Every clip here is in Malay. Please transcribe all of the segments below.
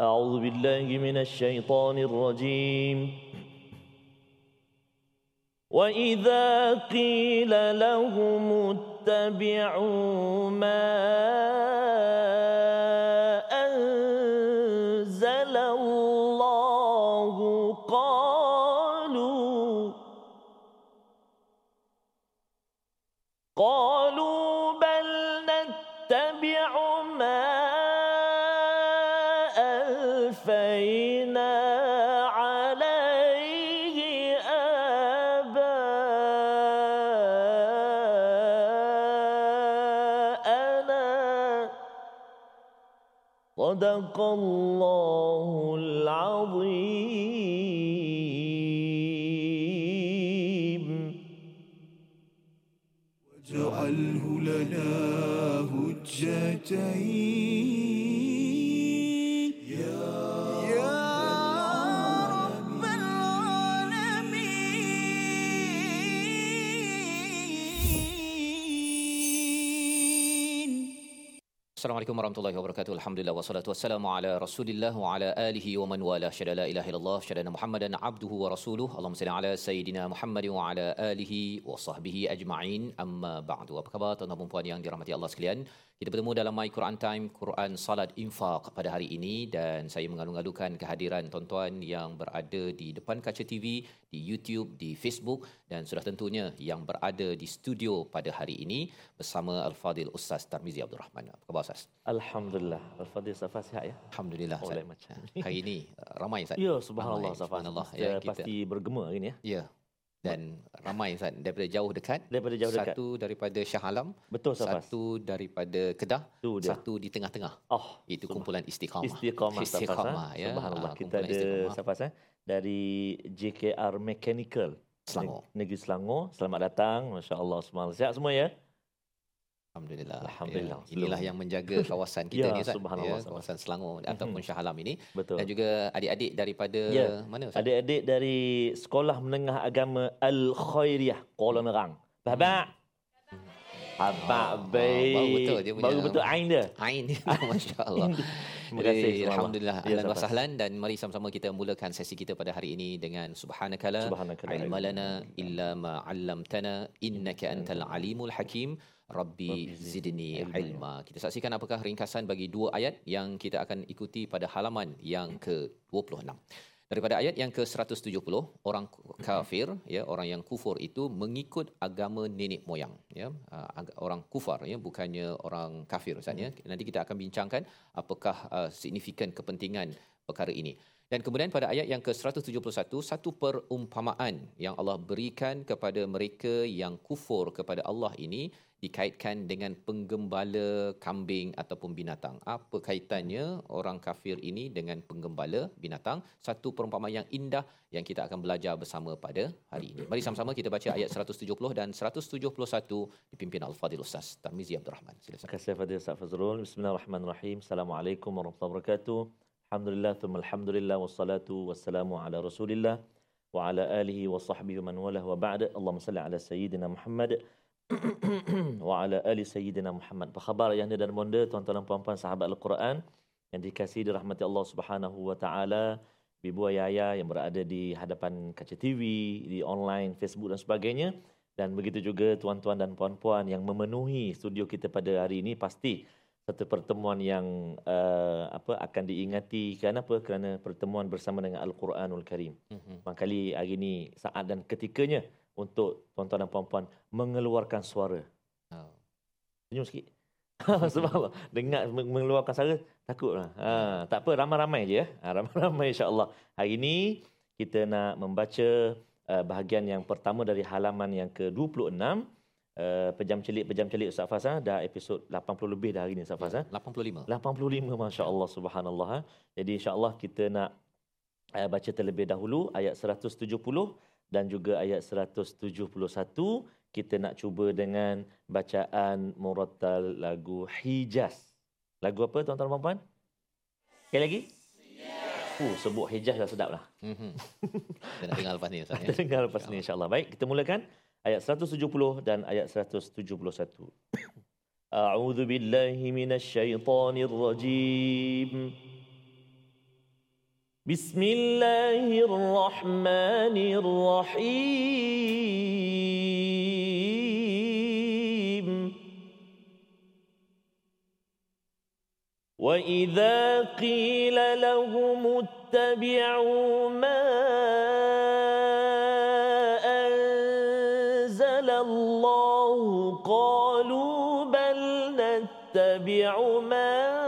أعوذ بالله من الشيطان الرجيم. وإذا قيل لهم اتبعوا ما Warahmatullahi wabarakatuh. Alhamdulillah wassalatu wassalamu ala Rasulillah wa ala alihi wa man wala. Syada la ilaha illallah, syada Muhammadan abduhu wa rasuluh. Allahumma salli ala sayidina Muhammad wa ala alihi wa sahbihi ajma'in. Amma ba'du. Apa khabar tuan-tuan dan puan yang dirahmati Allah sekalian? Kita bertemu dalam My Quran Time Quran Salat Infaq pada hari ini dan saya mengalu-alukan kehadiran tuan-tuan yang berada di depan kaca TV, di YouTube, di Facebook dan sudah tentunya yang berada di studio pada hari ini bersama Al-Fadil Ustaz Tarmizi Abdul Rahman. Apa khabar Ustaz? Alhamdulillah. Al-Fadhil Safa sihat ya? Alhamdulillah Oleh macam. Hari ini uh, ramai Ustaz. Ya, subhanallah Ramai, Safa. subhanallah. Ya, kita- pasti bergema hari ni ya. Ya. Dan ramai Ustaz daripada jauh dekat. Daripada jauh dekat. Satu daripada Shah Alam, Betul Safa. satu daripada Kedah, Tu dia. satu di tengah-tengah. Oh, Itu kumpulan istiqamah. Istiqamah. Istiqamah eh? ya. Subhanallah. Ah, Kita ada istiqamah. Safas eh dari JKR Mechanical Selangor. Neg- Negeri Selangor. Selamat datang. Masya-Allah semua. Sihat semua ya? Alhamdulillah. Alhamdulillah. Ya. Inilah yang menjaga kawasan kita Ya, ni Ustaz. Ya, kawasan Selangor ataupun Shah Alam ini. Betul. Dan juga adik-adik daripada Ya. mana Ustaz? Adik-adik dari Sekolah Menengah Agama Al-Khairiyah Kuala Nerang. Babak. Abak baik. baru betul dia punya- Baru betul Ain dia. Ain Masya-Allah. Terima kasih, Jadi, subhanallah. Alhamdulillah. Ya, wa Safas. sahlan dan mari sama-sama kita mulakan sesi kita pada hari ini dengan subhanakala Subhanaka la ilma ilma lana illa ma 'allamtana innaka antal alimul hakim rabbi zidni ilma. Kita saksikan apakah ringkasan bagi dua ayat yang kita akan ikuti pada halaman yang ke-26. Daripada ayat yang ke-170, orang kafir ya, orang yang kufur itu mengikut agama nenek moyang ya. Ah, Orang kufar ya, bukannya orang kafir Ustaz ya. Nanti kita akan bincangkan apakah uh, signifikan kepentingan perkara ini. Dan kemudian pada ayat yang ke-171 satu perumpamaan yang Allah berikan kepada mereka yang kufur kepada Allah ini dikaitkan dengan penggembala kambing ataupun binatang. Apa kaitannya orang kafir ini dengan penggembala binatang? Satu perumpamaan yang indah yang kita akan belajar bersama pada hari ini. Mari sama-sama kita baca ayat 170 dan 171 dipimpin Al-Fadhil Ustaz Tarmizi Abdul Rahman. Silakan. Terima kasih Fadil Ustaz Fazrul. Bismillahirrahmanirrahim. Assalamualaikum warahmatullahi wabarakatuh. Alhamdulillah, thumma alhamdulillah, wassalatu wassalamu ala rasulillah wa ala alihi wa sahbihi man walah wa ba'da. Allahumma salli ala Sayyidina Muhammad wa ala ali Sayyidina Muhammad. Apa khabar yang dan bonda, tuan-tuan dan puan-puan sahabat Al-Quran yang dikasihi dirahmati Allah Subhanahu wa taala, ibu ayah yang berada di hadapan kaca TV, di online, Facebook dan sebagainya dan begitu juga tuan-tuan dan puan-puan yang memenuhi studio kita pada hari ini pasti satu pertemuan yang uh, apa akan diingati kenapa kerana pertemuan bersama dengan Al-Quranul Karim. Mhm. Mangkali hari ini saat dan ketikanya untuk tuan-tuan dan puan-puan mengeluarkan suara. Oh. Senyum sikit. Subhanallah. Dengar meng- mengeluarkan suara takutlah. Ha, tak apa ramai-ramai je ya. Ha, ramai-ramai insya-Allah. Hari ini kita nak membaca uh, bahagian yang pertama dari halaman yang ke-26 uh, pejam celik pejam celik Ustaz Fas ha? dah episod 80 lebih dah hari ni Ustaz Fas ha? 85. 85 masya-Allah subhanallah. ha. Jadi insya-Allah kita nak uh, baca terlebih dahulu ayat 170 dan juga ayat 171 kita nak cuba dengan bacaan murattal lagu Hijaz. Lagu apa tuan-tuan dan puan-puan? Sekali lagi? Uh, sebut Hijaz dah sedap lah. Mhm. Kita nak dengar lepas ni Ustaz ya. Kita dengar lepas ni insya-Allah. Baik, kita mulakan ayat 170 dan ayat 171. A'udzu billahi minasy syaithanir rajim. بسم الله الرحمن الرحيم. وإذا قيل لهم اتبعوا ما أنزل الله قالوا بل نتبع ما ألفينا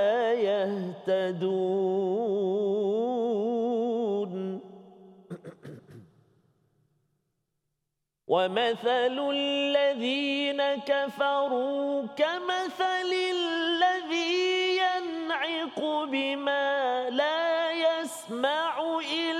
يهتدون. ومثل الذين كفروا كمثل الذي ينعق بما لا يسمع إلا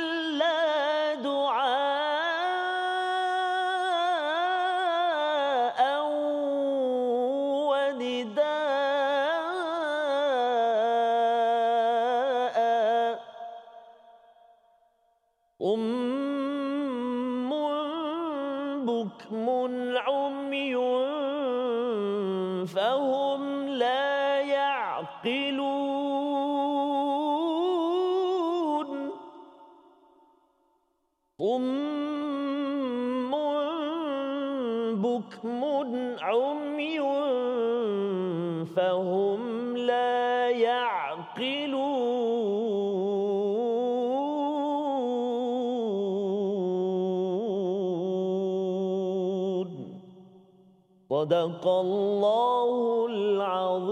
صدق الله العظيم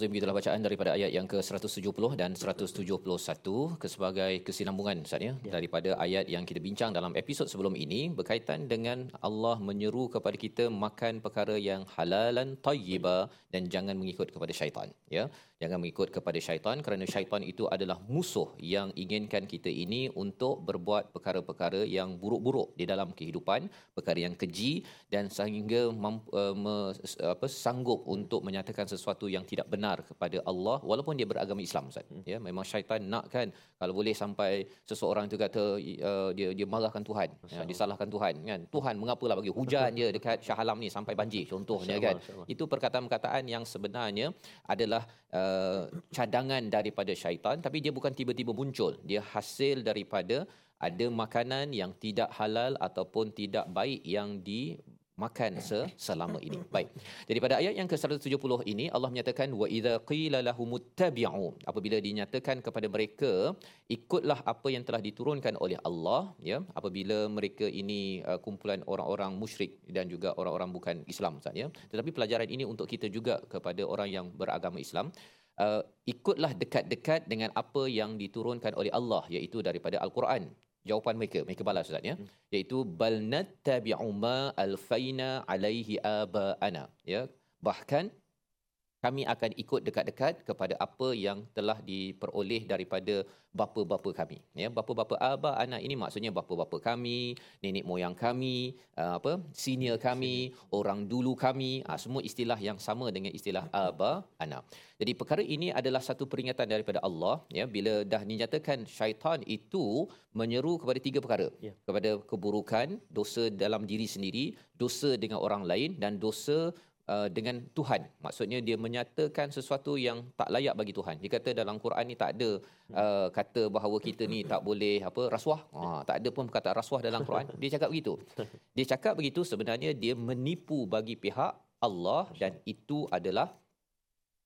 Al-Azim begitulah bacaan daripada ayat yang ke-170 dan 171 ke sebagai kesinambungan Ustaz ya? Daripada ayat yang kita bincang dalam episod sebelum ini berkaitan dengan Allah menyeru kepada kita makan perkara yang halalan tayyiba dan jangan mengikut kepada syaitan ya? Jangan mengikut kepada syaitan kerana syaitan itu adalah musuh yang inginkan kita ini untuk berbuat perkara-perkara yang buruk-buruk di dalam kehidupan perkara yang keji dan sehingga mampu, uh, me, apa sanggup untuk menyatakan sesuatu yang tidak benar kepada Allah walaupun dia beragama Islam Ustaz. Ya memang syaitan nakkan kalau boleh sampai seseorang itu kata uh, dia dia marahkan Tuhan ya, disalahkan Tuhan kan. Tuhan mengapalah bagi hujan je dekat Shah Alam ni sampai banjir contohnya kan. itu perkataan-perkataan yang sebenarnya adalah uh, cadangan daripada syaitan tapi dia bukan tiba-tiba muncul. Dia hasil daripada ada makanan yang tidak halal ataupun tidak baik yang di makan se- selama ini. Baik. Jadi pada ayat yang ke-170 ini Allah menyatakan wa idza qila lahumuttabi'u apabila dinyatakan kepada mereka ikutlah apa yang telah diturunkan oleh Allah ya apabila mereka ini uh, kumpulan orang-orang musyrik dan juga orang-orang bukan Islam Ustaz ya. Tetapi pelajaran ini untuk kita juga kepada orang yang beragama Islam uh, ikutlah dekat-dekat dengan apa yang diturunkan oleh Allah iaitu daripada al-Quran jawapan mereka mereka balas ustaz ya. Iaitu bal nattabi'u ma alfaina alaihi abaana. Ya. Bahkan kami akan ikut dekat-dekat kepada apa yang telah diperoleh daripada bapa-bapa kami. Ya bapa-bapa aba anak ini maksudnya bapa-bapa kami nenek moyang kami uh, apa senior kami orang dulu kami. Uh, semua istilah yang sama dengan istilah aba anak. Jadi perkara ini adalah satu peringatan daripada Allah ya. Bila dah dinyatakan syaitan itu menyeru kepada tiga perkara. Ya. kepada keburukan dosa dalam diri sendiri dosa dengan orang lain dan dosa uh, dengan Tuhan. Maksudnya dia menyatakan sesuatu yang tak layak bagi Tuhan. Dia kata dalam Quran ni tak ada uh, kata bahawa kita ni tak boleh apa rasuah. Ha, tak ada pun perkataan rasuah dalam Quran. Dia cakap begitu. Dia cakap begitu sebenarnya dia menipu bagi pihak Allah dan itu adalah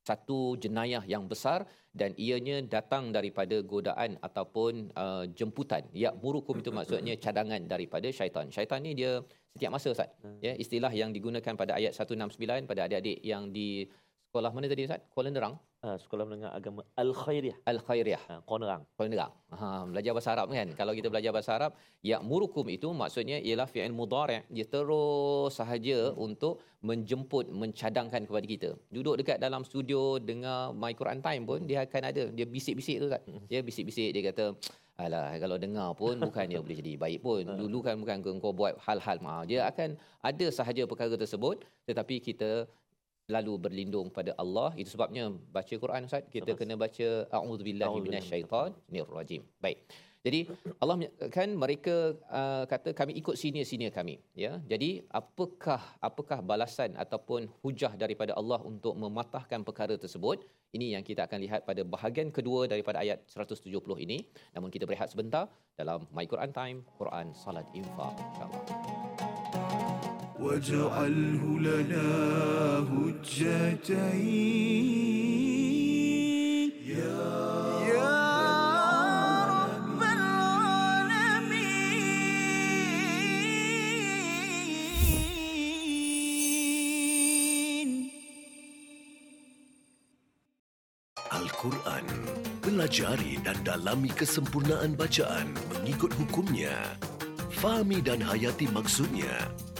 satu jenayah yang besar dan ianya datang daripada godaan ataupun uh, jemputan. Ya, murukum itu maksudnya cadangan daripada syaitan. Syaitan ni dia setiap masa Ustaz. Ya, istilah yang digunakan pada ayat 169 pada adik-adik yang di sekolah mana tadi Ustaz? Kuala Nerang, Uh, sekolah menengah agama Al-Khairiyah. Al-Khairiyah. Uh, Kuala Nerang. Kuala Nerang. Ha, belajar bahasa Arab kan. Kalau kita belajar bahasa Arab, ya murukum itu maksudnya ialah fi'il mudhari'. Dia terus sahaja untuk menjemput, mencadangkan kepada kita. Duduk dekat dalam studio dengar My Quran Time pun dia akan ada. Dia bisik-bisik tu kan. Dia bisik-bisik dia kata Alah, kalau dengar pun bukannya boleh jadi baik pun. Dulu kan bukan kau buat hal-hal maaf. Dia akan ada sahaja perkara tersebut tetapi kita lalu berlindung pada Allah. Itu sebabnya baca Quran Ustaz, kita Terus. kena baca a'udzubillahi A'udzubillahi minasyaitanir rajim. Baik. Jadi Allah kan mereka uh, kata kami ikut senior-senior kami ya. Jadi apakah apakah balasan ataupun hujah daripada Allah untuk mematahkan perkara tersebut? Ini yang kita akan lihat pada bahagian kedua daripada ayat 170 ini. Namun kita berehat sebentar dalam My Quran Time, Quran Salat Infak insya-Allah. واجعله لنا هجتين يا رب العالمين Al-Quran. Pelajari dan dalami kesempurnaan bacaan mengikut hukumnya. Fahami dan hayati maksudnya.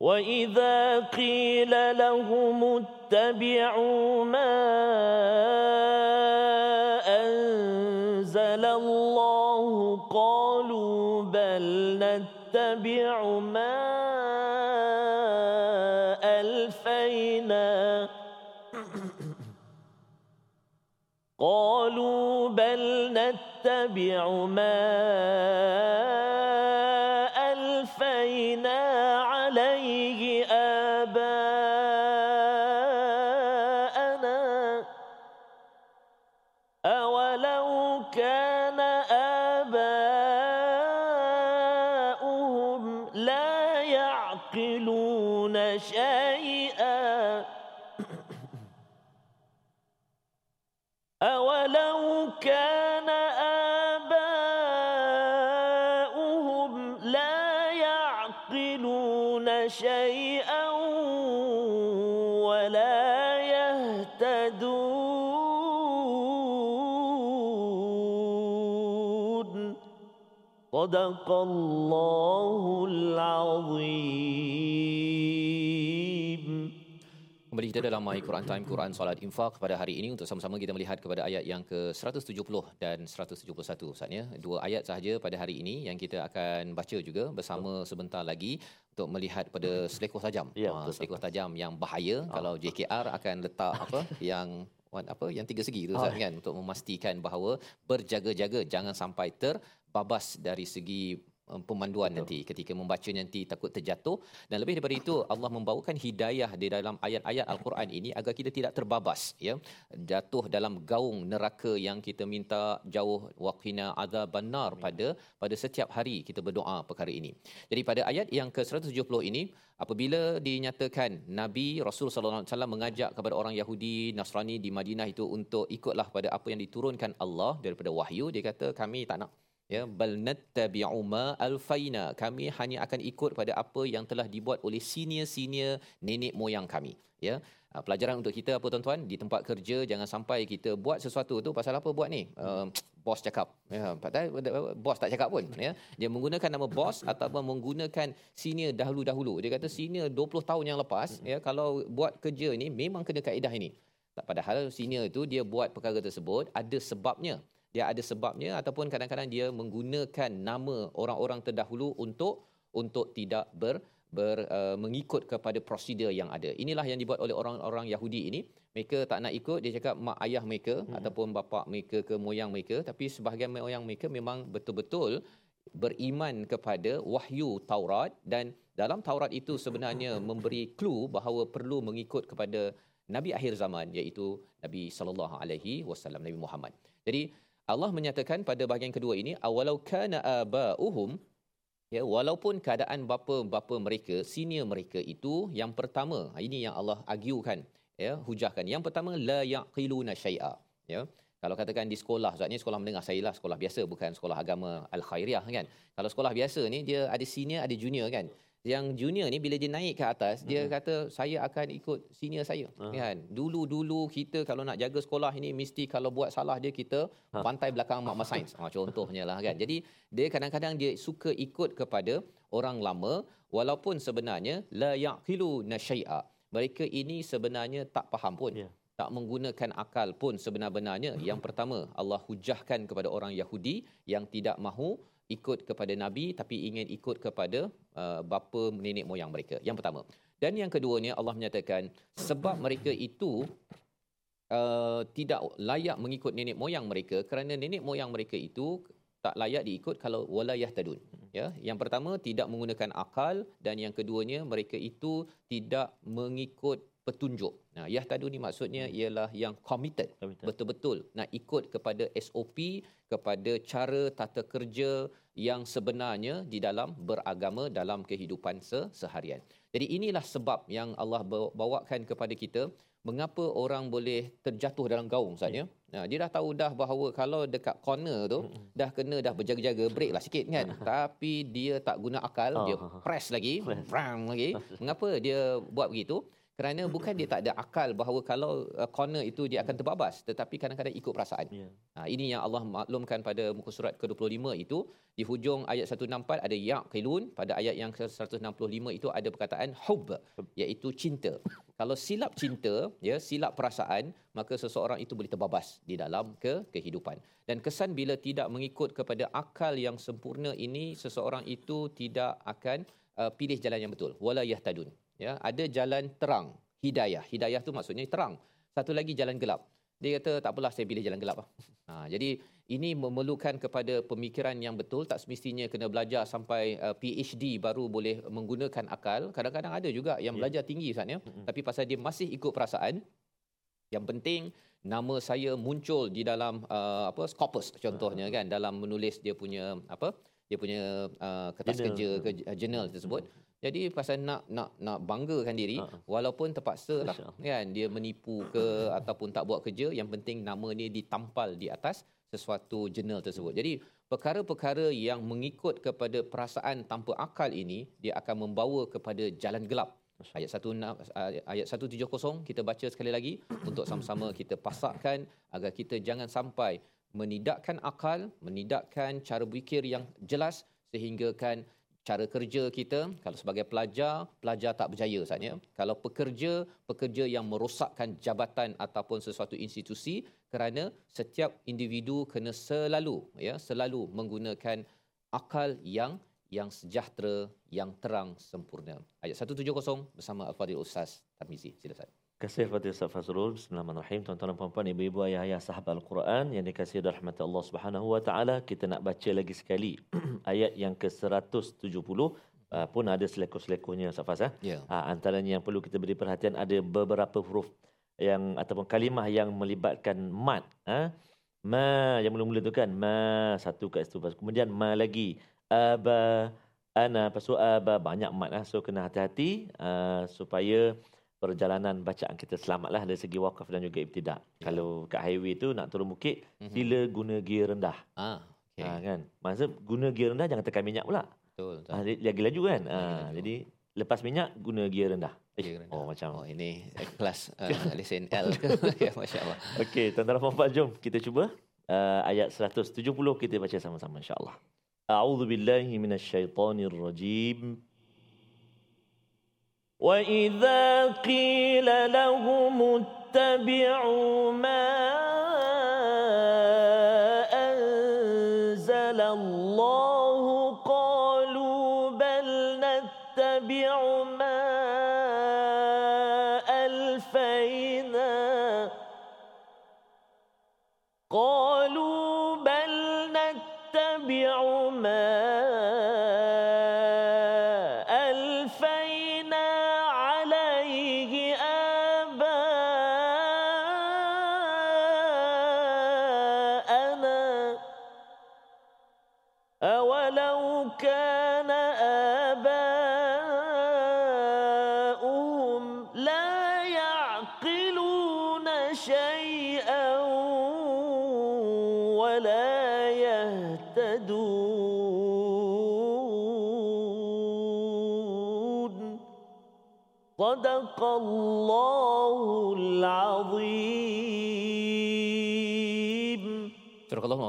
وإذا قيل لهم اتبعوا ما أنزل الله قالوا بل نتبع ما ألفينا قالوا بل نتبع ما ألفينا صدق الله العظيم Kembali kita dalam My Quran Time Quran Salat Infak pada hari ini untuk sama-sama kita melihat kepada ayat yang ke-170 dan 171 Ustaznya. Dua ayat sahaja pada hari ini yang kita akan baca juga bersama sebentar lagi untuk melihat pada selekoh tajam. Ya, Ah, betul, selekoh tajam yang bahaya kalau JKR akan letak apa yang apa yang tiga segi tu Ustaz Ah. kan untuk memastikan bahawa berjaga-jaga jangan sampai terbabas dari segi pemanduan Betul. nanti ketika membaca nanti takut terjatuh dan lebih daripada itu Allah membawakan hidayah di dalam ayat-ayat al-Quran ini agar kita tidak terbabas ya jatuh dalam gaung neraka yang kita minta jauh waqina adzabannar pada pada setiap hari kita berdoa perkara ini. Jadi pada ayat yang ke-170 ini apabila dinyatakan Nabi Rasul sallallahu alaihi wasallam mengajak kepada orang Yahudi Nasrani di Madinah itu untuk ikutlah pada apa yang diturunkan Allah daripada wahyu dia kata kami tak nak ya bal nattabi'u ma alfaina kami hanya akan ikut pada apa yang telah dibuat oleh senior-senior nenek moyang kami. Ya Ah, pelajaran untuk kita apa tuan-tuan? Di tempat kerja jangan sampai kita buat sesuatu tu pasal apa buat ni? Uh, bos cakap. Ya padahal bos tak cakap pun ya. Dia menggunakan nama bos ataupun menggunakan senior dahulu-dahulu. Dia kata senior 20 tahun yang lepas ya kalau buat kerja ni memang kena kaedah ini. Tak- padahal senior itu dia buat perkara tersebut ada sebabnya dia ada sebabnya ataupun kadang-kadang dia menggunakan nama orang-orang terdahulu untuk untuk tidak ber, ber uh, mengikut kepada prosedur yang ada. Inilah yang dibuat oleh orang-orang Yahudi ini. Mereka tak nak ikut, dia cakap mak ayah mereka hmm. ataupun bapa mereka ke moyang mereka, tapi sebahagian moyang mereka memang betul-betul beriman kepada wahyu Taurat dan dalam Taurat itu sebenarnya memberi clue bahawa perlu mengikut kepada nabi akhir zaman iaitu Nabi sallallahu alaihi wasallam Nabi Muhammad. Jadi Allah menyatakan pada bahagian kedua ini awalau kana abauhum ya walaupun keadaan bapa-bapa mereka senior mereka itu yang pertama ha, ini yang Allah argukan ya hujahkan. Yang pertama la yaqiluna syai'a ya. Kalau katakan di sekolah ni sekolah menengah saya lah sekolah biasa bukan sekolah agama al khairiah kan. Kalau sekolah biasa ni dia ada senior ada junior kan yang junior ni bila dia naik ke atas dia Mm-mm. kata saya akan ikut senior saya Ah. kan dulu-dulu kita kalau nak jaga sekolah ini mesti kalau buat salah dia kita Ha. pantai belakang mak sains ha, contohnya lah kan jadi dia kadang-kadang dia suka ikut kepada orang lama walaupun sebenarnya la yaqilu nasyai'a mereka ini sebenarnya tak faham pun Ya. tak menggunakan akal pun sebenar-benarnya yang pertama Allah hujahkan kepada orang Yahudi yang tidak mahu ikut kepada nabi tapi ingin ikut kepada uh, bapa nenek moyang mereka. Yang pertama. Dan yang keduanya Allah menyatakan sebab mereka itu uh, tidak layak mengikut nenek moyang mereka kerana nenek moyang mereka itu tak layak diikut kalau walayah tadun ya yang pertama tidak menggunakan akal dan yang keduanya mereka itu tidak mengikut petunjuk nah yahtadun ni maksudnya ialah yang committed Committed. betul-betul nak ikut kepada SOP kepada cara tata kerja yang sebenarnya di dalam beragama dalam kehidupan se- seharian. Jadi inilah sebab yang Allah bawa- bawakan kepada kita mengapa orang boleh terjatuh dalam gaung Ustaz ya. Nah, dia dah tahu dah bahawa kalau dekat corner tu dah kena dah berjaga-jaga break lah sikit kan. Tapi dia tak guna akal, dia Ah. press lagi, bram lagi. Mengapa dia buat begitu? Kerana bukan dia tak ada akal bahawa kalau uh, corner itu dia akan terbabas tetapi kadang-kadang ikut perasaan. Ya. Ha, ini yang Allah maklumkan pada muka surat ke-25 itu di hujung ayat 164 ada yaqilun pada ayat yang ke-165 itu ada perkataan hub iaitu cinta. Kalau silap cinta ya silap perasaan maka seseorang itu boleh terbabas di dalam ke kehidupan. Dan kesan bila tidak mengikut kepada akal yang sempurna ini seseorang itu tidak akan uh, pilih jalan yang betul. Wala yahtadun. Ya, ada jalan terang, hidayah. Hidayah tu maksudnya terang. Satu lagi jalan gelap. Dia kata tak apalah saya pilih jalan gelap lah. Ha, jadi ini memerlukan kepada pemikiran yang betul tak semestinya kena belajar sampai uh, PhD baru boleh menggunakan akal. Kadang-kadang ada juga yang Ya. belajar tinggi Ustaz ya. Tapi pasal dia masih ikut perasaan yang penting nama saya muncul di dalam uh, apa Scopus contohnya kan dalam menulis dia punya apa dia punya uh, kertas Journal. kerja ke uh, jurnal tersebut. Jadi pasal nak nak nak banggakan diri Ha. walaupun terpaksa lah kan dia menipu ke ataupun tak buat kerja yang penting nama ni ditampal di atas sesuatu jurnal tersebut. Jadi perkara-perkara yang mengikut kepada perasaan tanpa akal ini dia akan membawa kepada jalan gelap. Ayat 1 ayat 170 kita baca sekali lagi untuk sama-sama kita pasakkan agar kita jangan sampai menidakkan akal, menidakkan cara berfikir yang jelas sehingga kan cara kerja kita kalau sebagai pelajar pelajar tak berjaya saatnya. Kalau pekerja pekerja yang merosakkan jabatan ataupun sesuatu institusi kerana setiap individu kena selalu ya selalu menggunakan akal yang yang sejahtera yang terang sempurna. Ayat 170 bersama al-fadil ustaz Tarmizi. Sila Terima kasih kepada Ustaz Fazrul. Bismillahirrahmanirrahim. Tuan-tuan dan puan-puan, ibu-ibu, ayah-ayah sahabat Al-Quran yang dikasihi dan rahmat Allah Subhanahu wa taala, kita nak baca lagi sekali ayat yang ke-170 uh, pun ada selekoh-selekohnya Ustaz Faz. Eh? ya Ha, antaranya yang perlu kita beri perhatian ada beberapa huruf yang ataupun kalimah yang melibatkan mat. Ha? Ma yang mula-mula tu kan ma satu kat situ. Kemudian ma lagi aba ana lepas tu aba banyak mat lah. So kena hati-hati uh, supaya perjalanan bacaan kita selamatlah dari segi wakaf dan juga ibtidak. Ya. Kalau kat highway tu nak turun bukit Mhm. sila guna gear rendah. ah okey Ha, kan? Maksud guna gear rendah jangan tekan minyak pula. betul betul Ha, lagi laju kan? Ha, laju. jadi lepas minyak guna gear rendah. Eh, Gear rendah. Oh macam. oh ini kelas uh, lesen L ke ya masya-Allah Okey, tuan-tuan dan puan-puan jom kita cuba uh, ayat 170 kita baca sama-sama insya-Allah. A'udzu billahi minasyaitonir rajim. وإذا قيل لهم اتبعوا ما أنزل الله قالوا بل نتبع ما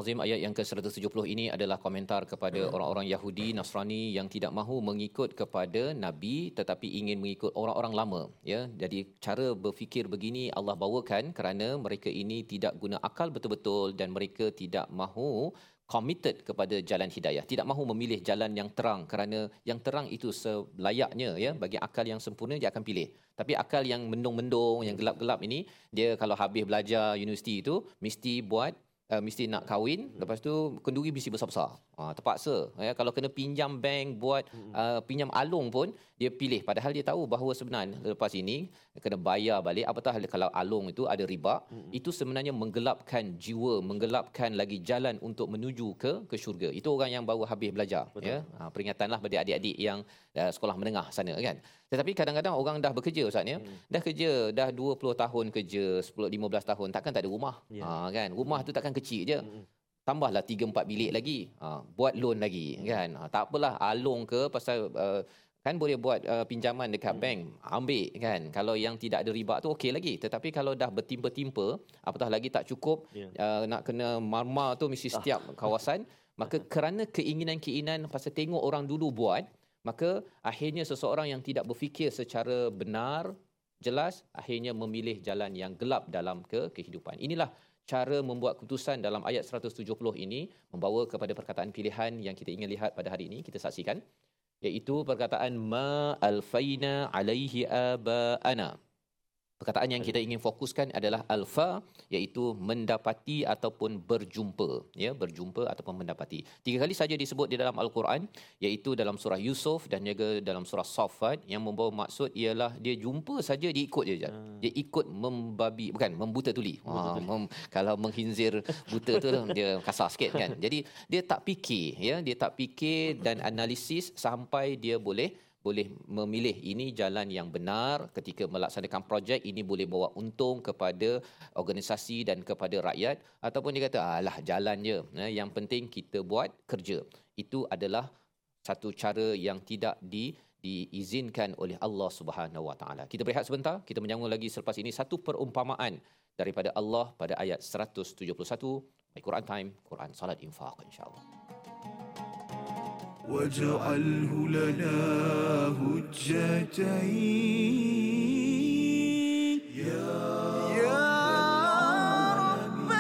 Al-Azim ayat yang ke-170 ini adalah komentar kepada orang-orang Yahudi Nasrani yang tidak mahu mengikut kepada nabi tetapi ingin mengikut orang-orang lama ya. Jadi cara berfikir begini Allah bawakan kerana mereka ini tidak guna akal betul-betul dan mereka tidak mahu committed kepada jalan hidayah. Tidak mahu memilih jalan yang terang kerana yang terang itu selayaknya ya bagi akal yang sempurna dia akan pilih. Tapi akal yang mendung-mendung, yang gelap-gelap ini dia kalau habis belajar universiti itu mesti buat uh, mesti nak kahwin lepas tu kenduri mesti besar-besar. Ha, terpaksa ya kalau kena pinjam bank buat uh, pinjam alung pun dia pilih padahal dia tahu bahawa sebenarnya lepas ini kena bayar balik apatah kalau alung itu ada riba itu sebenarnya menggelapkan jiwa menggelapkan lagi jalan untuk menuju ke ke syurga. Itu orang yang baru habis belajar Betul. ya. Ha, peringatanlah bagi adik-adik yang uh, sekolah menengah sana kan. Tetapi kadang-kadang orang dah bekerja ustaz ya. Hmm. Dah kerja dah 20 tahun kerja 10 15 tahun takkan tak ada rumah. Ya. Ha kan. Rumah tu takkan kecil je. Mm-mm. Tambahlah 3 4 bilik lagi. Ha buat loan lagi kan. Ha, tak apalah alung ke pasal uh, kan boleh buat uh, pinjaman dekat bank ambil kan kalau yang tidak ada riba tu okey lagi tetapi kalau dah bertimpa-timpa apatah lagi tak cukup Ya. uh, nak kena marmar tu mesti setiap kawasan maka kerana keinginan-keinginan pasal tengok orang dulu buat maka akhirnya seseorang yang tidak berfikir secara benar jelas akhirnya memilih jalan yang gelap dalam ke kehidupan. Inilah cara membuat keputusan dalam ayat 170 ini membawa kepada perkataan pilihan yang kita ingin lihat pada hari ini kita saksikan iaitu perkataan ma alfaina alaihi abaana Perkataan yang kita ingin fokuskan adalah alfa iaitu mendapati ataupun berjumpa ya berjumpa ataupun mendapati. Tiga kali saja disebut di dalam al-Quran iaitu dalam surah Yusuf dan juga dalam surah Saffat yang membawa maksud ialah dia jumpa saja dia ikut je. Hmm. Dia ikut membabi bukan membuta tuli. Membuta Ha, tuli. mem, kalau menghinzir buta tu dia kasar sikit kan. Jadi dia tak fikir ya, dia tak fikir dan analisis sampai dia boleh boleh memilih ini jalan yang benar. Ketika melaksanakan projek ini boleh bawa untung kepada organisasi dan kepada rakyat. Ataupun dia kata alah jalan je. Eh, yang penting kita buat kerja. Itu adalah satu cara yang tidak di diizinkan oleh Allah Subhanahu Wa Taala. Kita berehat sebentar, kita menyambung lagi selepas ini satu perumpamaan daripada Allah pada ayat 171 My Quran Time, Quran Salat Infaq insya-Allah. واجعله لنا هجتين يا يا رب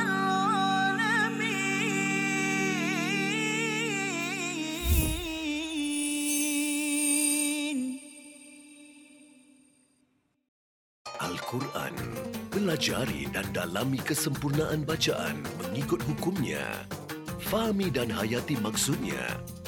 العالمين Al-Quran. Pelajari dan dalami kesempurnaan bacaan mengikut hukumnya. Fahami dan hayati maksudnya.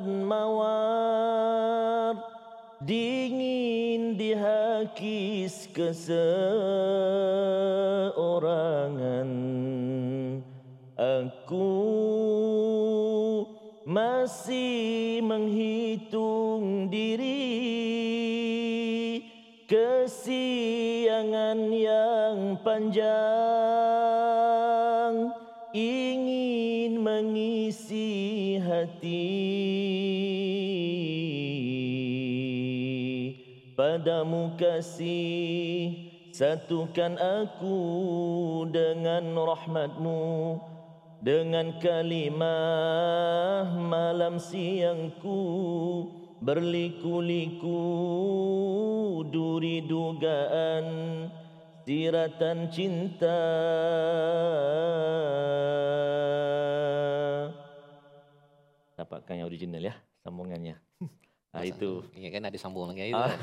mawar. Dingin dihakis keseorangan. Aku masih menghitung diri. Kesiangan yang panjang kasih. Satukan aku dengan rahmatmu Dengan kalimah malam siangku. Berliku-liku duri dugaan Siratan cinta. Dapatkan yang original ya sambungannya. Masa- itu. Ingat kan ada sambung lagi. Ah.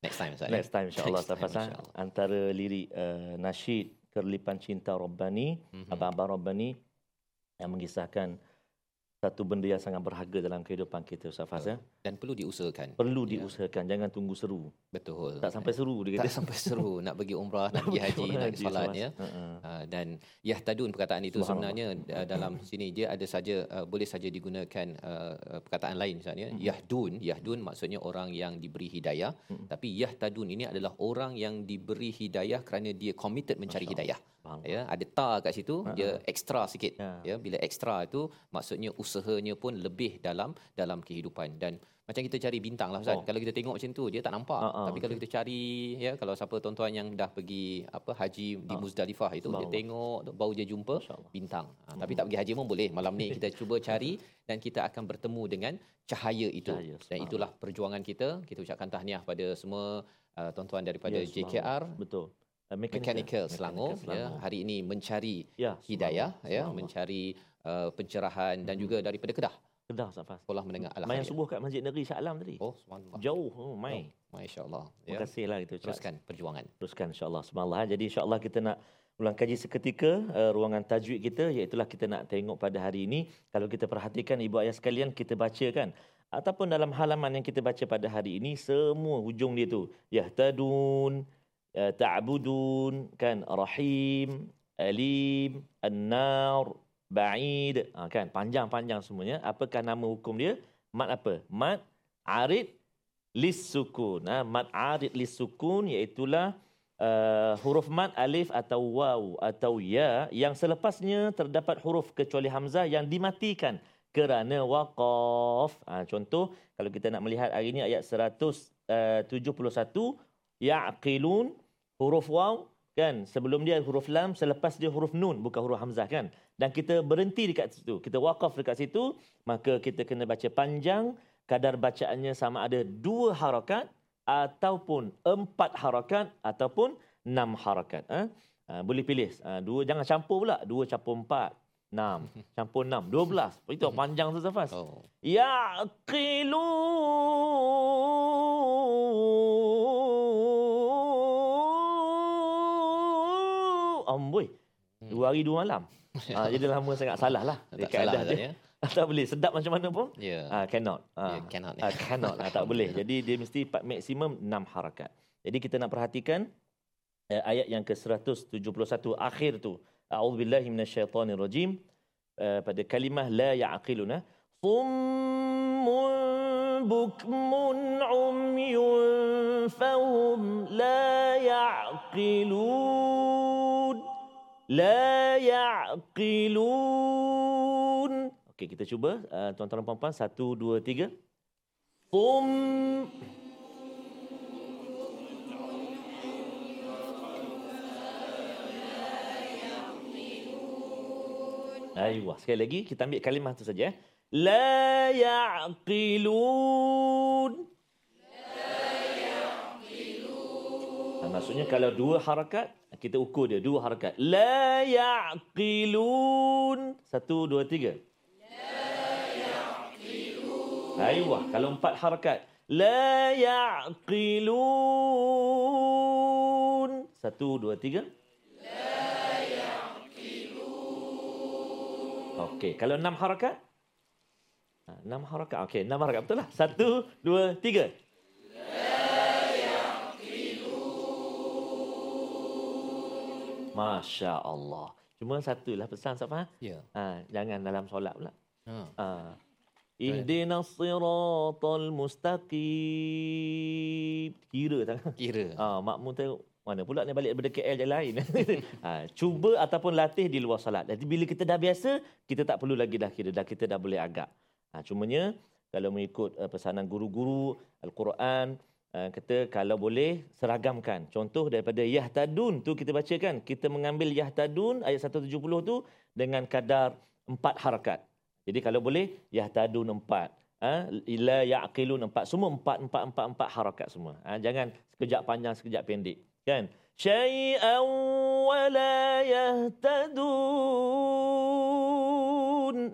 Next time Ustaz. ya? next time insya-Allah Next time, Ustaz Fasah. insyaAllah. antara lirik uh, nasyid Kerlipan Cinta Rabbani, Mhm. Abang-abang Rabbani yang mengisahkan satu benda yang sangat berharga dalam kehidupan kita Ustaz Faz ya. Dan perlu diusahakan. Perlu Ya. diusahakan jangan tunggu seru. Betul. Tak sampai seru dia tak kata. sampai seru nak pergi umrah, nak pergi haji, nak pergi solat ya. Uh-uh. Uh, dan yahtadun perkataan itu sebenarnya uh, dalam sini dia ada saja uh, boleh saja digunakan uh, perkataan lain misalnya Mhm. yahdun yahdun maksudnya orang yang diberi hidayah Mhm. tapi yahtadun ini adalah orang yang diberi hidayah kerana dia committed mencari Masya hidayah. Ya ada ta kat situ Ha-ha. dia extra sikit Ya. ya bila extra itu maksudnya usahanya pun lebih dalam dalam kehidupan dan macam kita cari bintang lah Ustaz. Oh. Kalau kita tengok macam tu dia tak nampak. Ha-ha, Tapi kalau kita cari ya kalau siapa tuan-tuan yang dah pergi apa haji di Ha. Muzdalifah itu dia tengok baru dia jumpa bintang. Ha, tapi tak pergi haji pun boleh. Malam ni kita cuba cari dan kita akan bertemu dengan cahaya itu. Cahaya, dan itulah perjuangan kita. Kita ucapkan tahniah pada semua uh, tuan-tuan daripada Ya, JKR Betul. Uh, Mechanical Selangor, ya Selangor. hari ini mencari Ya, hidayah subhanallah, ya mencari uh, pencerahan dan Mhm. juga daripada Kedah Kedah Ustaz Faz. sekolah menengah al Main subuh kat Masjid Negeri Shah Alam tadi. Oh, subhanallah. Jauh, oh, mai. Masya-Allah. Terima Ya. kasihlah kita ucap. Teruskan perjuangan. Teruskan insya-Allah. Subhanallah. Jadi insya-Allah kita nak ulang kaji seketika uh, ruangan tajwid kita iaitu kita nak tengok pada hari ini kalau kita perhatikan ibu ayah sekalian kita bacakan ataupun dalam halaman yang kita baca pada hari ini semua hujung dia tu yahtadun uh, ta'budun kan rahim alim annar ba'id. Ha, kan panjang-panjang semuanya. Apakah nama hukum dia? Mat apa? Mat arid lis sukun ha, mat arid lis sukun iaitulah uh, huruf mat alif atau waw atau ya yang selepasnya terdapat huruf kecuali hamzah yang dimatikan kerana waqaf. Ha, contoh kalau kita nak melihat hari ini ayat 171 yaqilun huruf waw kan? Sebelum dia huruf lam selepas dia huruf nun bukan huruf hamzah kan? Dan kita berhenti dekat situ. Kita waqaf dekat situ maka kita kena baca panjang kadar bacaannya sama ada dua harakat ataupun empat harakat ataupun enam harakat ha? Ha, boleh pilih. Ha, dua jangan campur pula. Dua campur empat enam. Campur enam dua belas. Itu panjang tu Zafaz Oh. Yaqilu Dua hari dua malam. ha, jadi lama sangat salah lah. Tak salah dia. ya. tak boleh. Sedap macam mana pun. Ya. Ah, cannot. Ah, Ya, cannot. Ah, cannot. Ah, tak boleh. Jadi dia mesti maksimum 6 harakat. Jadi kita nak perhatikan eh, ayat yang ke-171 akhir tu. A'udzubillahi minasyaitonirrajim. Uh, pada kalimah la ya'qiluna. Summun bukmun umyun fahum la ya'qilun. La ya'qilun. Okey, kita cuba. Uh, tuan-tuan dan puan-puan. Satu, dua, tiga. Sum. Aywa. Sekali lagi, kita ambil kalimah tu saja. eh. La ya'qilun. Nah, maksudnya kalau dua harakat, kita ukur dia. Dua harakat. La ya'qilun. Satu, dua, tiga. Aywa. Kalau empat harakat. La ya'qilun. Satu, dua, tiga. Okey, kalau enam harakat? Ha, enam harakat. Okey, enam harakat betul lah. Satu, dua, tiga. Masya Allah. Cuma satulah pesan Safah. Ya. Ha, jangan dalam solat pula. Ha. Ha. Ihdinas siratal mustaqim. Kira tangan. Kira. Ah, makmum tengok mana pula ni balik daripada KL je lain. ha, cuba ataupun latih di luar salat. Jadi bila kita dah biasa, kita tak perlu lagi dah kira. Dah kita dah boleh agak. Ha, cumanya kalau mengikut uh, pesanan guru-guru Al-Quran, uh, kata kalau boleh seragamkan. Contoh daripada Yahtadun tu kita bacakan. Kita mengambil Yahtadun ayat 170 tu dengan kadar empat harakat. Jadi kalau boleh Yahtadun empat. Ha, ila yaqilun empat semua empat empat empat empat harakat semua ha, jangan sekejap panjang sekejap pendek kan syai'an wa la yahtadun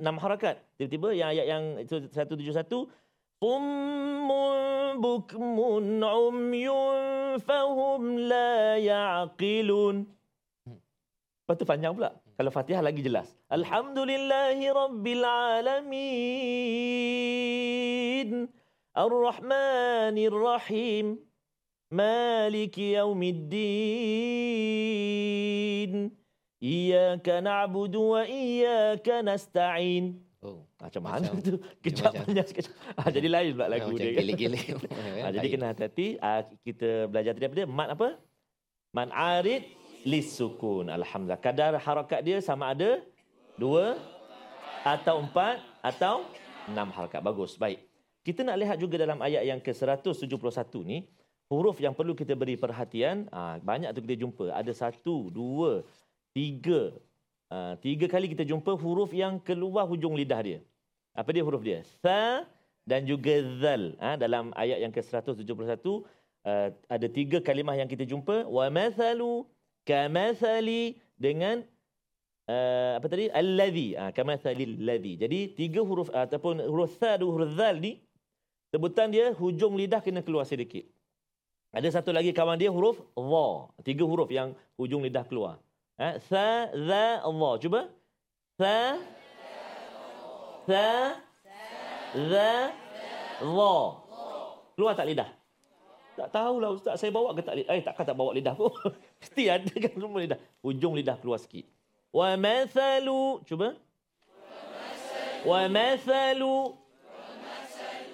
enam harakat. Tiba-tiba yang ayat yang 171 Summun bukmun umyun fahum la ya'qilun. Lepas tu panjang pula. Kalau Fatihah lagi jelas. Alhamdulillahi Rabbil Alamin. Ar-Rahmanir Rahim. Maliki Yaumiddin. Iyaka na'budu wa iyaka nasta'in. Macam mana Macam- tu? Kejap macam- banyak sekejap. Ah, jadi lain pula lagu dia. gelik-gelik. Ah, jadi kena hati-hati. Ah, kita belajar tadi apa dia? Mat apa? Mat arid lisukun. Alhamdulillah. Kadar harakat dia sama ada dua atau empat atau enam harakat. Bagus. Baik. Kita nak lihat juga dalam ayat yang ke-171 ni, huruf yang perlu kita beri perhatian, ah, banyak tu kita jumpa. Ada satu, dua, tiga. Ah, tiga kali kita jumpa huruf yang keluar hujung lidah dia. Apa dia huruf dia? Sa dan juga zal. Ha, dalam ayat yang ke-171 uh, ada tiga kalimah yang kita jumpa. Wa mathalu kamathali dengan uh, apa tadi? Alladhi. Ha, kamathalil ladhi. Jadi tiga huruf ataupun huruf sa dan huruf zal ni sebutan dia hujung lidah kena keluar sedikit. Ada satu lagi kawan dia huruf dha. Tiga huruf yang hujung lidah keluar. Ha, sa, za, dha. Cuba. Sa, sa, za, dha. Keluar tak lidah? Tak tahulah ustaz saya bawa ke tak lidah. Eh takkan tak bawa lidah pun. Mesti ada kan semua lidah. Hujung lidah keluar sikit. Wa mathalu. Cuba. Wa mathalu.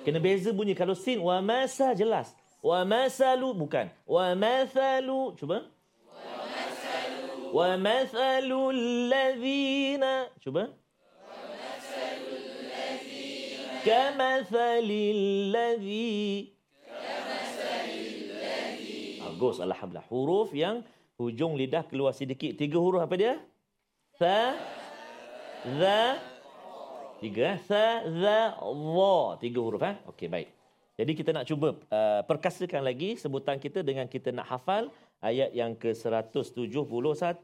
Kena beza bunyi. Kalau sin wa masa jelas. Wa masalu bukan. Wa mathalu. Cuba. Wa mathalu alladhina. Cuba. كمثل الذي Bagus, Alhamdulillah. Huruf yang hujung lidah keluar sedikit. Tiga huruf apa dia? Sa, za, tiga. eh? Sa, za, za. Tiga huruf. Eh? Okey, baik. Jadi kita nak cuba uh, perkasakan lagi sebutan kita dengan kita nak hafal ayat yang ke-171.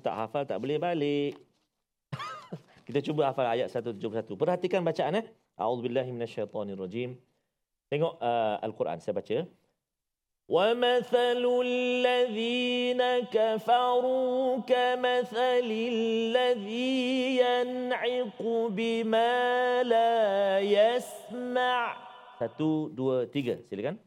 Tak hafal tak boleh balik. kita cuba hafal ayat 171. Perhatikan bacaan eh. A'udzubillahi minasyaitonirrajim. Tengok uh, Al-Quran saya baca. ومثل الذين كفروا كمثل الذي ينعق بما لا يسمع satu dua tiga silakan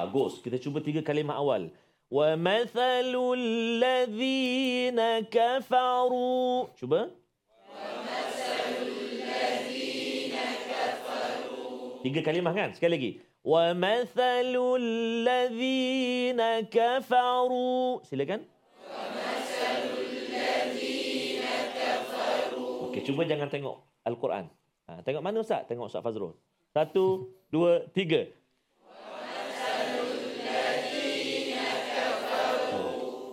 Bagus. Kita cuba tiga kalimah awal. Wa mathalul ladzina kafaru. Cuba. Tiga kalimah kan? Sekali lagi. Wa mathalul ladzina kafaru. Silakan. Okey, cuba jangan tengok Al-Quran. Ha, tengok mana Ustaz? Tengok Ustaz Fazrul. Satu, dua, tiga.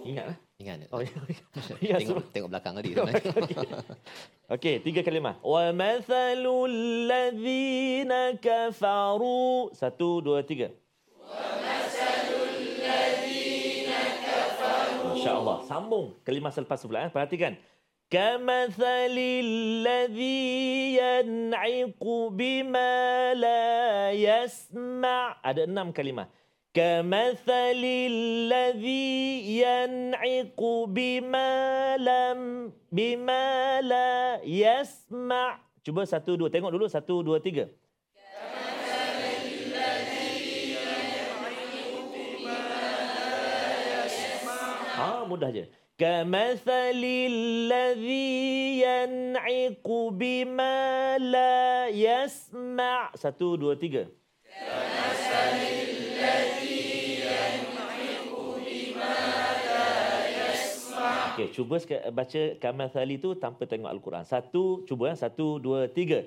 Oh, ingatlah. Ingat. Oh, ya. ya tengok, sebab- tengok belakang tadi. Okey, tiga kalimah. Wa mathalul ladzina kafaru. Satu, dua, tiga. Masya-Allah. Sambung kalimah selepas pula eh. Perhatikan. Kamathalil ladzi yan'iqu bima la yasma'. Ada enam kalimah. Kamathalil ladzi yan'iqu bima lam bima la yasma'. Cuba satu dua tengok dulu satu dua tiga. Ah mudah je. Kamathalil ladzi yan'iqu bima la yasma'. Satu dua tiga. Okey, cuba baca kamathali tu tanpa tengok Al-Quran. Satu, cuba eh. Satu, dua, tiga.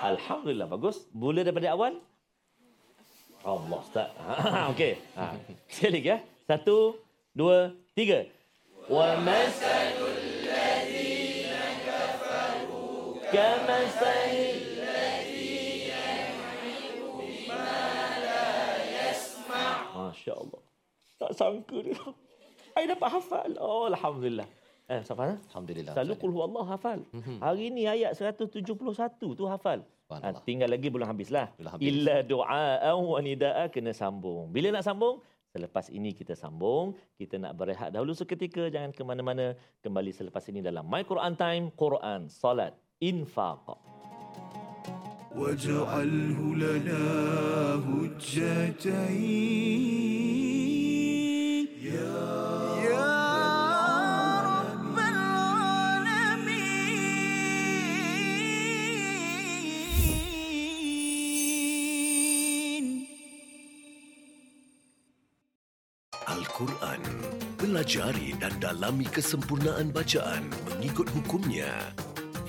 Alhamdulillah, bagus. Mula daripada awal. Allah, Ustaz. Ha, Okey. Ha. Sekali ya. Satu, dua, tiga. Wa masalul كمثل Masya Allah. Tak sangka dia. Saya dapat hafal. Oh, Alhamdulillah. Eh, Safan? eh? Alhamdulillah. Selalu Ustaz. kul Allah hafal. Mhm. Hari ni ayat 171 tu hafal. Ha, Subhanallah. tinggal lagi belum habislah. Belum habis. Illa du'a wa nida'a kena sambung. Bila nak sambung? Selepas ini kita sambung. Kita nak berehat dahulu seketika. Jangan ke mana-mana. Kembali selepas ini dalam My Quran Time. Quran, Salat, Infaq. واجعله لنا هجتين يا يا رب العالمين Al-Quran. Pelajari dan dalami kesempurnaan bacaan mengikut hukumnya.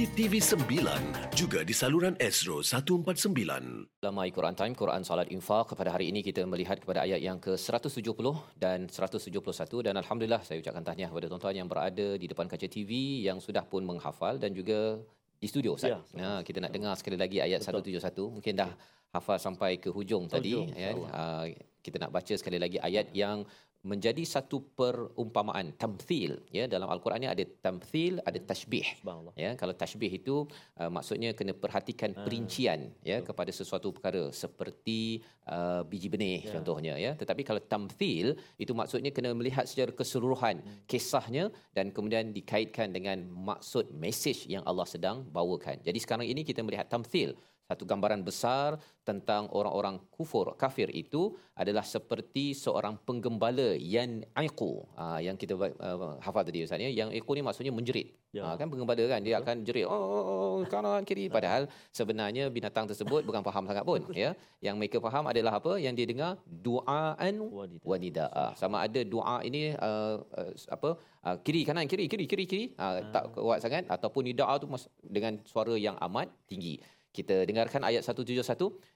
di TV9 juga di saluran Astro 149. Dalam My Quran Time, Quran Salat Infaq, pada hari ini kita melihat kepada ayat yang ke-170 dan 171 dan Alhamdulillah saya ucapkan tahniah kepada tuan-tuan yang berada di depan kaca TV yang sudah pun menghafal dan juga di studio Ustaz. Ya, Ya, kita nak dengar sekali lagi ayat Betul. 171. Mungkin dah hafal sampai ke hujung tadi Hujung, ya. Uh, kita nak baca sekali lagi ayat yang menjadi satu perumpamaan tamthil. Ya dalam al-Quran ni ada tamthil ada tashbih. Ya kalau tashbih itu uh, maksudnya kena perhatikan Ah, perincian ya kepada sesuatu perkara seperti uh, biji benih Ya. contohnya ya. Tetapi kalau tamthil itu maksudnya kena melihat secara keseluruhan Hmm. kisahnya dan kemudian dikaitkan dengan maksud message yang Allah sedang bawakan. Jadi sekarang ini kita melihat tamthil satu gambaran besar tentang orang-orang kufur kafir itu adalah seperti seorang penggembala yang aiqu ha, yang kita uh, hafal tadi Ustaz ya. Yang aiqu ni maksudnya menjerit. Ya. ha, kan penggembala kan dia akan jerit oh, oh, oh kanan kiri. Padahal sebenarnya binatang tersebut bukan faham sangat pun ya. Yang mereka faham adalah apa? Yang dia dengar duaan wanidaa sama ada doa ini uh, uh, apa? Uh, kiri kanan kiri kiri kiri kiri. Uh, tak kuat sangat. Ataupun nidaa tu mas- dengan suara yang amat tinggi kita dengarkan ayat 171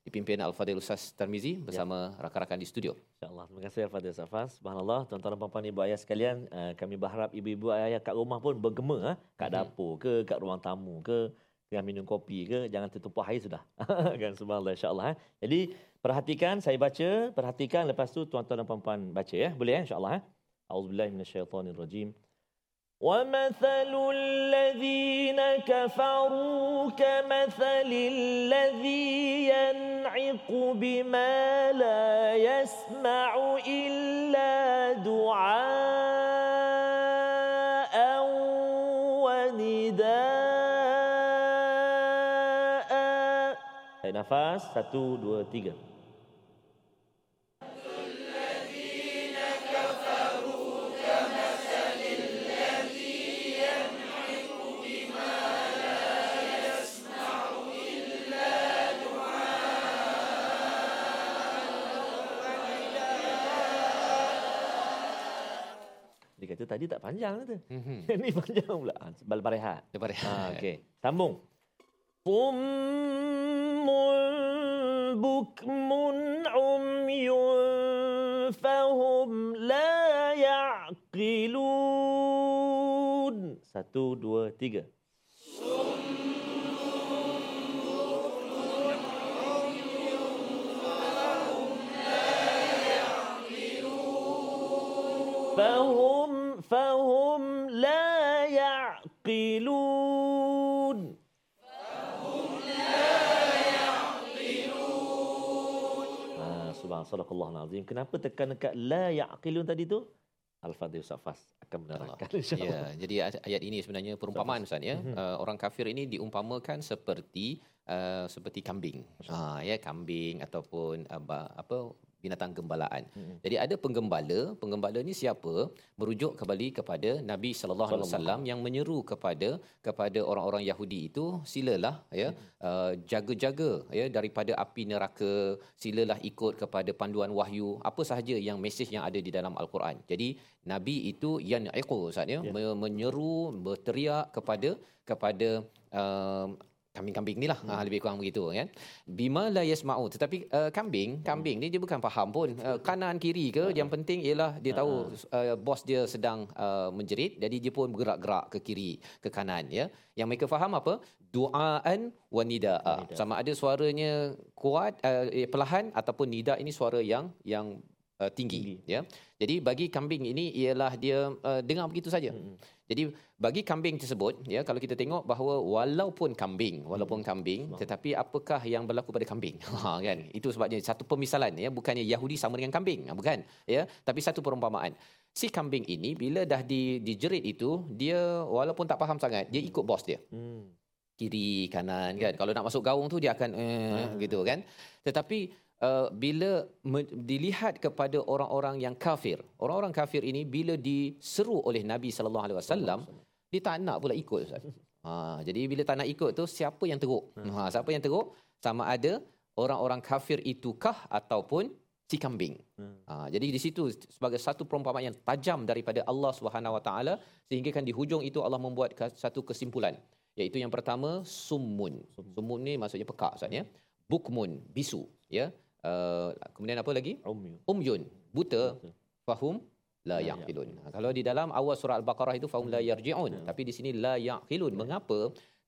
dipimpin Al-Fadhil Ustaz Tarmizi bersama rakan-rakan di studio. InsyaAllah. Terima kasih Al-Fatihah Safas. Subhanallah. Tuan-tuan dan puan-puan ibu ayah sekalian, uh, kami berharap ibu-ibu ayah kat rumah pun bergema ha? kat Mhm. dapur ke, kat ruang tamu ke, tengah minum kopi ke, jangan tertumpah air sudah. kan subhanallah insya-Allah. Ha? Jadi perhatikan saya baca, perhatikan lepas tu tuan-tuan dan puan-puan baca ya. Boleh ya insya-Allah ha? Auzubillahi minasyaitonirrajim. ومثل الذين كفروا كمثل الذي ينعق بما لا يسمع إلا دعاء ونداء nafas. Satu, dua, tiga. kata tadi tak panjang tu. Mhm. Ini panjang pula. Ah, Sebal barehat. Lepas Ha, okey. Sambung. Summun bukmun umyun fahum la ya'qilun. Satu, dua, tiga. فهم فهم sadaqallahul azim. Kenapa tekan dekat la yaqilun tadi tu? Al-Fadhil Safas akan menerangkan Ya, insya-Allah. jadi ayat ini sebenarnya perumpamaan Ustaz ya. Mhm. Uh, orang kafir ini diumpamakan seperti uh, seperti kambing. Ha ya, kambing ataupun uh, apa binatang gembalaan. Mm-mm. Jadi ada penggembala, penggembala ni siapa? Merujuk kembali kepada Nabi sallallahu alaihi wasallam yang menyeru kepada kepada orang-orang Yahudi itu silalah ya uh, jaga-jaga ya daripada api neraka, silalah ikut kepada panduan wahyu, apa sahaja yang mesej yang ada di dalam al-Quran. Jadi Nabi itu yang iqu Ustaz ya, me- menyeru, berteriak kepada kepada um, kambing-kambing ni lah. Hmm. lebih kurang begitu kan? Bima la yasma'u. Tetapi uh, kambing kambing ni dia bukan faham pun. Uh, kanan kiri ke yang penting ialah dia tahu uh, bos dia sedang uh, menjerit jadi dia pun bergerak-gerak ke kiri ke kanan ya. Yang mereka faham apa? Duaan wa nidaa Nida. sama ada suaranya kuat uh, eh, perlahan ataupun nida ini suara yang yang uh, tinggi, Tinggi. ya. Jadi bagi kambing ini ialah dia uh, dengar begitu saja. Mm-mm. jadi bagi kambing tersebut ya kalau kita tengok bahawa walaupun kambing walaupun kambing Faham. tetapi apakah yang berlaku pada kambing? Ha kan? Itu sebabnya satu pemisalan ya. Bukannya Yahudi sama dengan kambing ha, bukan? Ya tapi satu perumpamaan. Si kambing ini bila dah di dijerit itu dia walaupun tak faham sangat dia ikut bos dia. Hmm. kiri kanan kan? Kalau nak masuk gaung tu dia akan eh, Ah. gitu kan? Tetapi uh, bila me- dilihat kepada orang-orang yang kafir orang-orang kafir ini bila diseru oleh Nabi sallallahu alaihi wasallam dia tak nak pula ikut ustaz ha jadi bila tak nak ikut tu siapa yang teruk ha siapa yang teruk sama ada orang-orang kafir itukah ataupun si kambing Hmm. Ha, jadi di situ sebagai satu perumpamaan yang tajam daripada Allah Subhanahu Wa Taala sehingga kan di hujung itu Allah membuat satu kesimpulan iaitu yang pertama summun. Summun ni maksudnya pekak Ustaz ya. Bukmun bisu ya. Uh, kemudian apa lagi? Umyu. Umyun buta fahum la La yaqilun. Ha, kalau di dalam awal surah al-Baqarah itu fahum la yarji'un Ya. tapi di sini la yaqilun. Mengapa?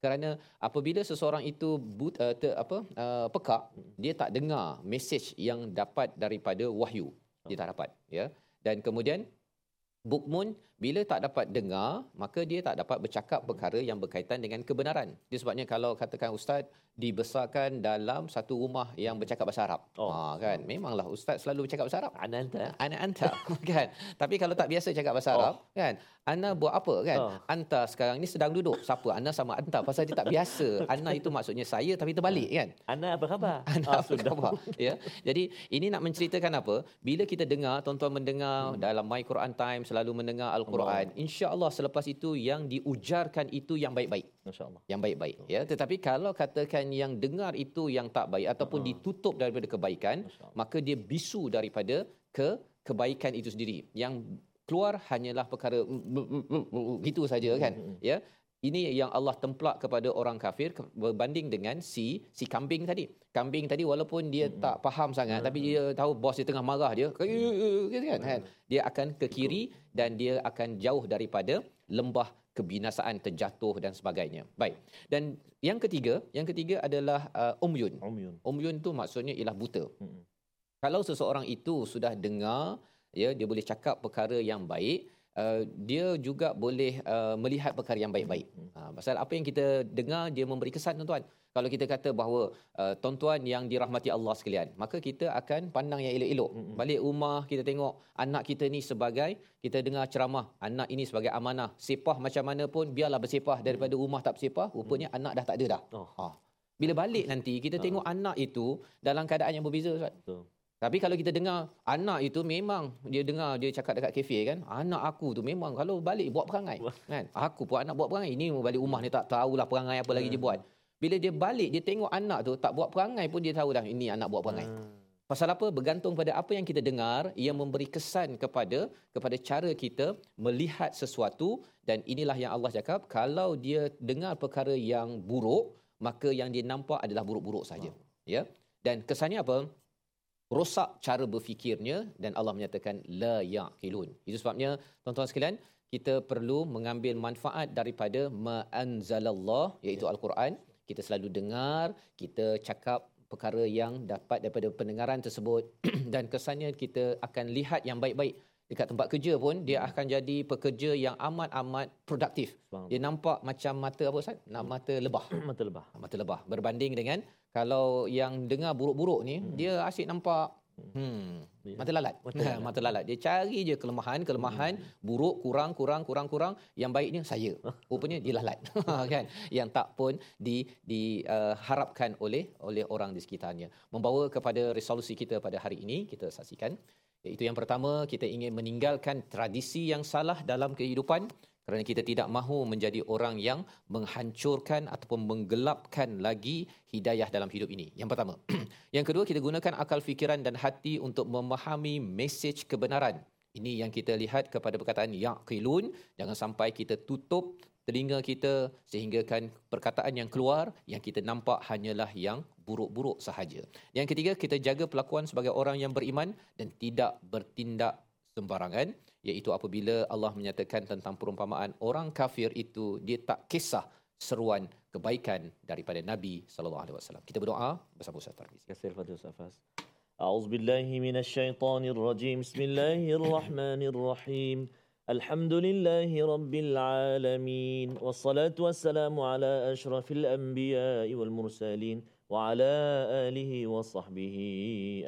Kerana apabila seseorang itu but, uh, ter, apa uh, pekak dia tak dengar mesej yang dapat daripada wahyu. Dia tak dapat ya. Dan kemudian bukmun bila tak dapat dengar maka dia tak dapat bercakap perkara yang berkaitan dengan kebenaran. Dia sebabnya kalau katakan ustaz dibesarkan dalam satu rumah yang bercakap bahasa Arab. Oh. Ha kan memanglah ustaz selalu bercakap bahasa Arab. Ana anta. Ana anta kan. Tapi kalau tak biasa cakap bahasa Oh. Arab kan. Ana buat apa kan? Oh. Anta sekarang ni sedang duduk. Siapa? Ana sama anta pasal dia tak biasa. Ana itu maksudnya saya tapi terbalik kan. Ana apa khabar? Anda Ah, apa khabar? ya. Jadi ini nak menceritakan apa? Bila kita dengar, tuan-tuan mendengar hmm. dalam My Quran Time selalu mendengar Al-Quran, insya-Allah selepas itu yang diujarkan itu yang baik-baik, Masya-Allah. yang baik-baik ya. Tetapi kalau katakan yang dengar itu yang tak baik ataupun Hmm. ditutup daripada kebaikan, maka dia bisu daripada ke kebaikan itu sendiri. Yang keluar hanyalah perkara gitu saja kan. Hmm. Ya. Ini yang Allah templak kepada orang kafir berbanding dengan si si kambing tadi. Kambing tadi walaupun dia Hmm. tak faham sangat tapi dia tahu bos dia tengah marah dia gitu kan, kan. Dia akan ke kiri dan dia akan jauh daripada lembah kebinasaan terjatuh dan sebagainya. Baik. Dan yang ketiga, yang ketiga adalah uh, umyun. Umyun. Umyun tu maksudnya ialah buta. Mm-mm. Kalau seseorang itu sudah dengar, ya dia boleh cakap perkara yang baik, uh, dia juga boleh uh, melihat perkara yang baik-baik. Ha, pasal apa yang kita dengar dia memberi kesan tuan-tuan. Kalau kita kata bahawa uh, tuan-tuan yang dirahmati Allah sekalian, maka kita akan pandang yang elok-elok. Mm-mm. Balik rumah kita tengok anak kita ni sebagai kita dengar ceramah, anak ini sebagai amanah. Sepah macam mana pun biarlah bersepah daripada rumah tak bersepah, rupanya anak dah tak ada dah. Oh, Ha. Bila balik nanti kita tengok anak itu dalam keadaan yang berbeza Ustaz. betul. Tapi kalau kita dengar anak itu memang dia dengar dia cakap dekat kafe kan, anak aku tu memang kalau balik buat perangai kan. Aku pun anak buat perangai. Ini balik rumah ni tak tahulah perangai apa lagi dia buat. Bila dia balik dia tengok anak tu tak buat perangai pun dia tahu dah ini anak buat perangai. Ah, Pasal apa? Bergantung pada apa yang kita dengar ia memberi kesan kepada kepada cara kita melihat sesuatu dan inilah yang Allah cakap kalau dia dengar perkara yang buruk maka yang dia nampak adalah buruk-buruk saja. Ya. Dan kesannya apa? Rosak cara berfikirnya dan Allah menyatakan la yaqilun. Itu sebabnya tuan-tuan sekalian, kita perlu mengambil manfaat daripada ma anzalallah iaitu al-Quran. Kita selalu dengar, kita cakap perkara yang dapat daripada pendengaran tersebut dan kesannya kita akan lihat yang baik-baik dekat tempat kerja pun dia akan jadi pekerja yang amat-amat produktif. Dia nampak macam mata apa Ustaz? Nak mata lebah Mata lebah. mata lebah berbanding dengan kalau yang dengar buruk-buruk ni hmm. dia asyik nampak Hmm. Ya. Mata lalat. Mata Mata lalat. lalat. Mata lalat. Dia cari je kelemahan, kelemahan, buruk, kurang, kurang, kurang, kurang. Yang baiknya saya. Rupanya dia lalat. kan? Yang tak pun di diharapkan oleh oleh orang di sekitarnya. Membawa kepada resolusi kita pada hari ini, kita saksikan. Iaitu yang pertama, kita ingin meninggalkan tradisi yang salah dalam kehidupan kerana kita tidak mahu menjadi orang yang menghancurkan ataupun menggelapkan lagi hidayah dalam hidup ini. Yang pertama. yang kedua, kita gunakan akal fikiran dan hati untuk memahami mesej kebenaran. Ini yang kita lihat kepada perkataan yaqilun, jangan sampai kita tutup telinga kita sehinggakan perkataan yang keluar yang kita nampak hanyalah yang buruk-buruk sahaja. Yang ketiga, kita jaga pelakuan sebagai orang yang beriman dan tidak bertindak sembarangan iaitu apabila Allah menyatakan tentang perumpamaan orang kafir itu dia tak kisah seruan kebaikan daripada Nabi sallallahu alaihi wasallam. Kita berdoa bersama Ustaz Tarmizi. Terima kasih Al-Fatihah Ustaz Fas. أعوذ بالله من الشيطان الرجيم بسم الله الرحمن الرحيم الحمد لله رب العالمين والصلاة والسلام على أشرف الأنبياء والمرسلين وعلى آله وصحبه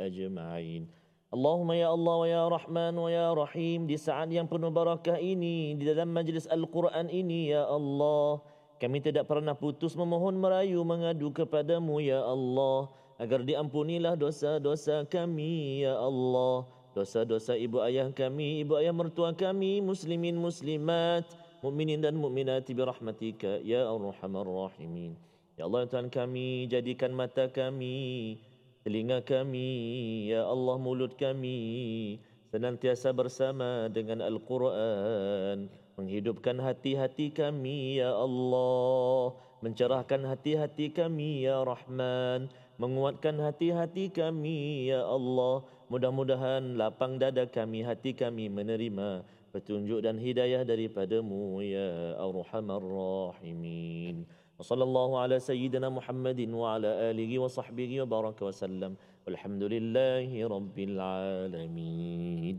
أجمعين Allahumma ya Allah wa ya Rahman wa ya Rahim. Di saat yang penuh barakah ini di dalam majlis Al-Quran ini ya Allah kami tidak pernah putus memohon merayu mengadu kepadamu ya Allah. Agar diampunilah dosa-dosa kami ya Allah. Dosa-dosa ibu ayah kami ibu ayah mertua kami muslimin muslimat mukminin dan mukminat bi rahmatika ya arhamar rahimin. Ya Allah Tuhan kami jadikan mata kami telinga kami, ya Allah mulut kami, senantiasa bersama dengan Al-Quran, menghidupkan hati-hati kami, ya Allah, mencerahkan hati-hati kami, ya Rahman, menguatkan hati-hati kami, ya Allah, mudah-mudahan lapang dada kami, hati kami menerima petunjuk dan hidayah daripadamu, ya Arhamar Rahimin. وصلى الله على سيدنا محمد وعلى آله وصحبه وبارك وسلم. والحمد لله رب العالمين.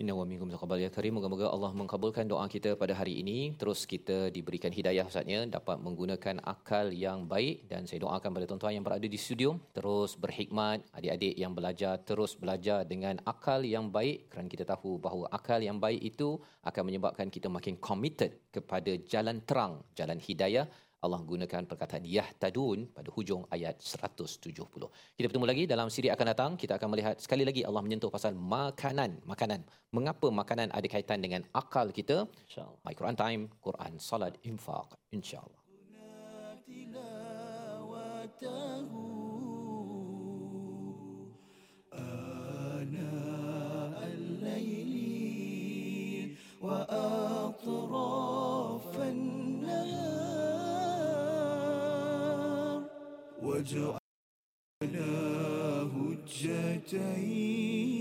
Inna wa minkum taqabbal ya karim. Moga-moga Allah mengkabulkan doa kita pada hari ini. Terus kita diberikan hidayah Ustaznya dapat menggunakan akal yang baik dan saya doakan pada tuan-tuan yang berada di studio terus berhikmat, adik-adik yang belajar terus belajar dengan akal yang baik kerana kita tahu bahawa akal yang baik itu akan menyebabkan kita makin committed kepada jalan terang, jalan hidayah Allah gunakan perkataan yahtadun pada hujung ayat 170. Kita bertemu lagi dalam siri akan datang. Kita akan melihat sekali lagi Allah menyentuh pasal makanan. Makanan. Mengapa makanan ada kaitan dengan akal kita? InsyaAllah My Quran Time, Quran, Salat, Infaq. InsyaAllah. تلاوته آناء الليل وأطراف واجعلنا هجتين.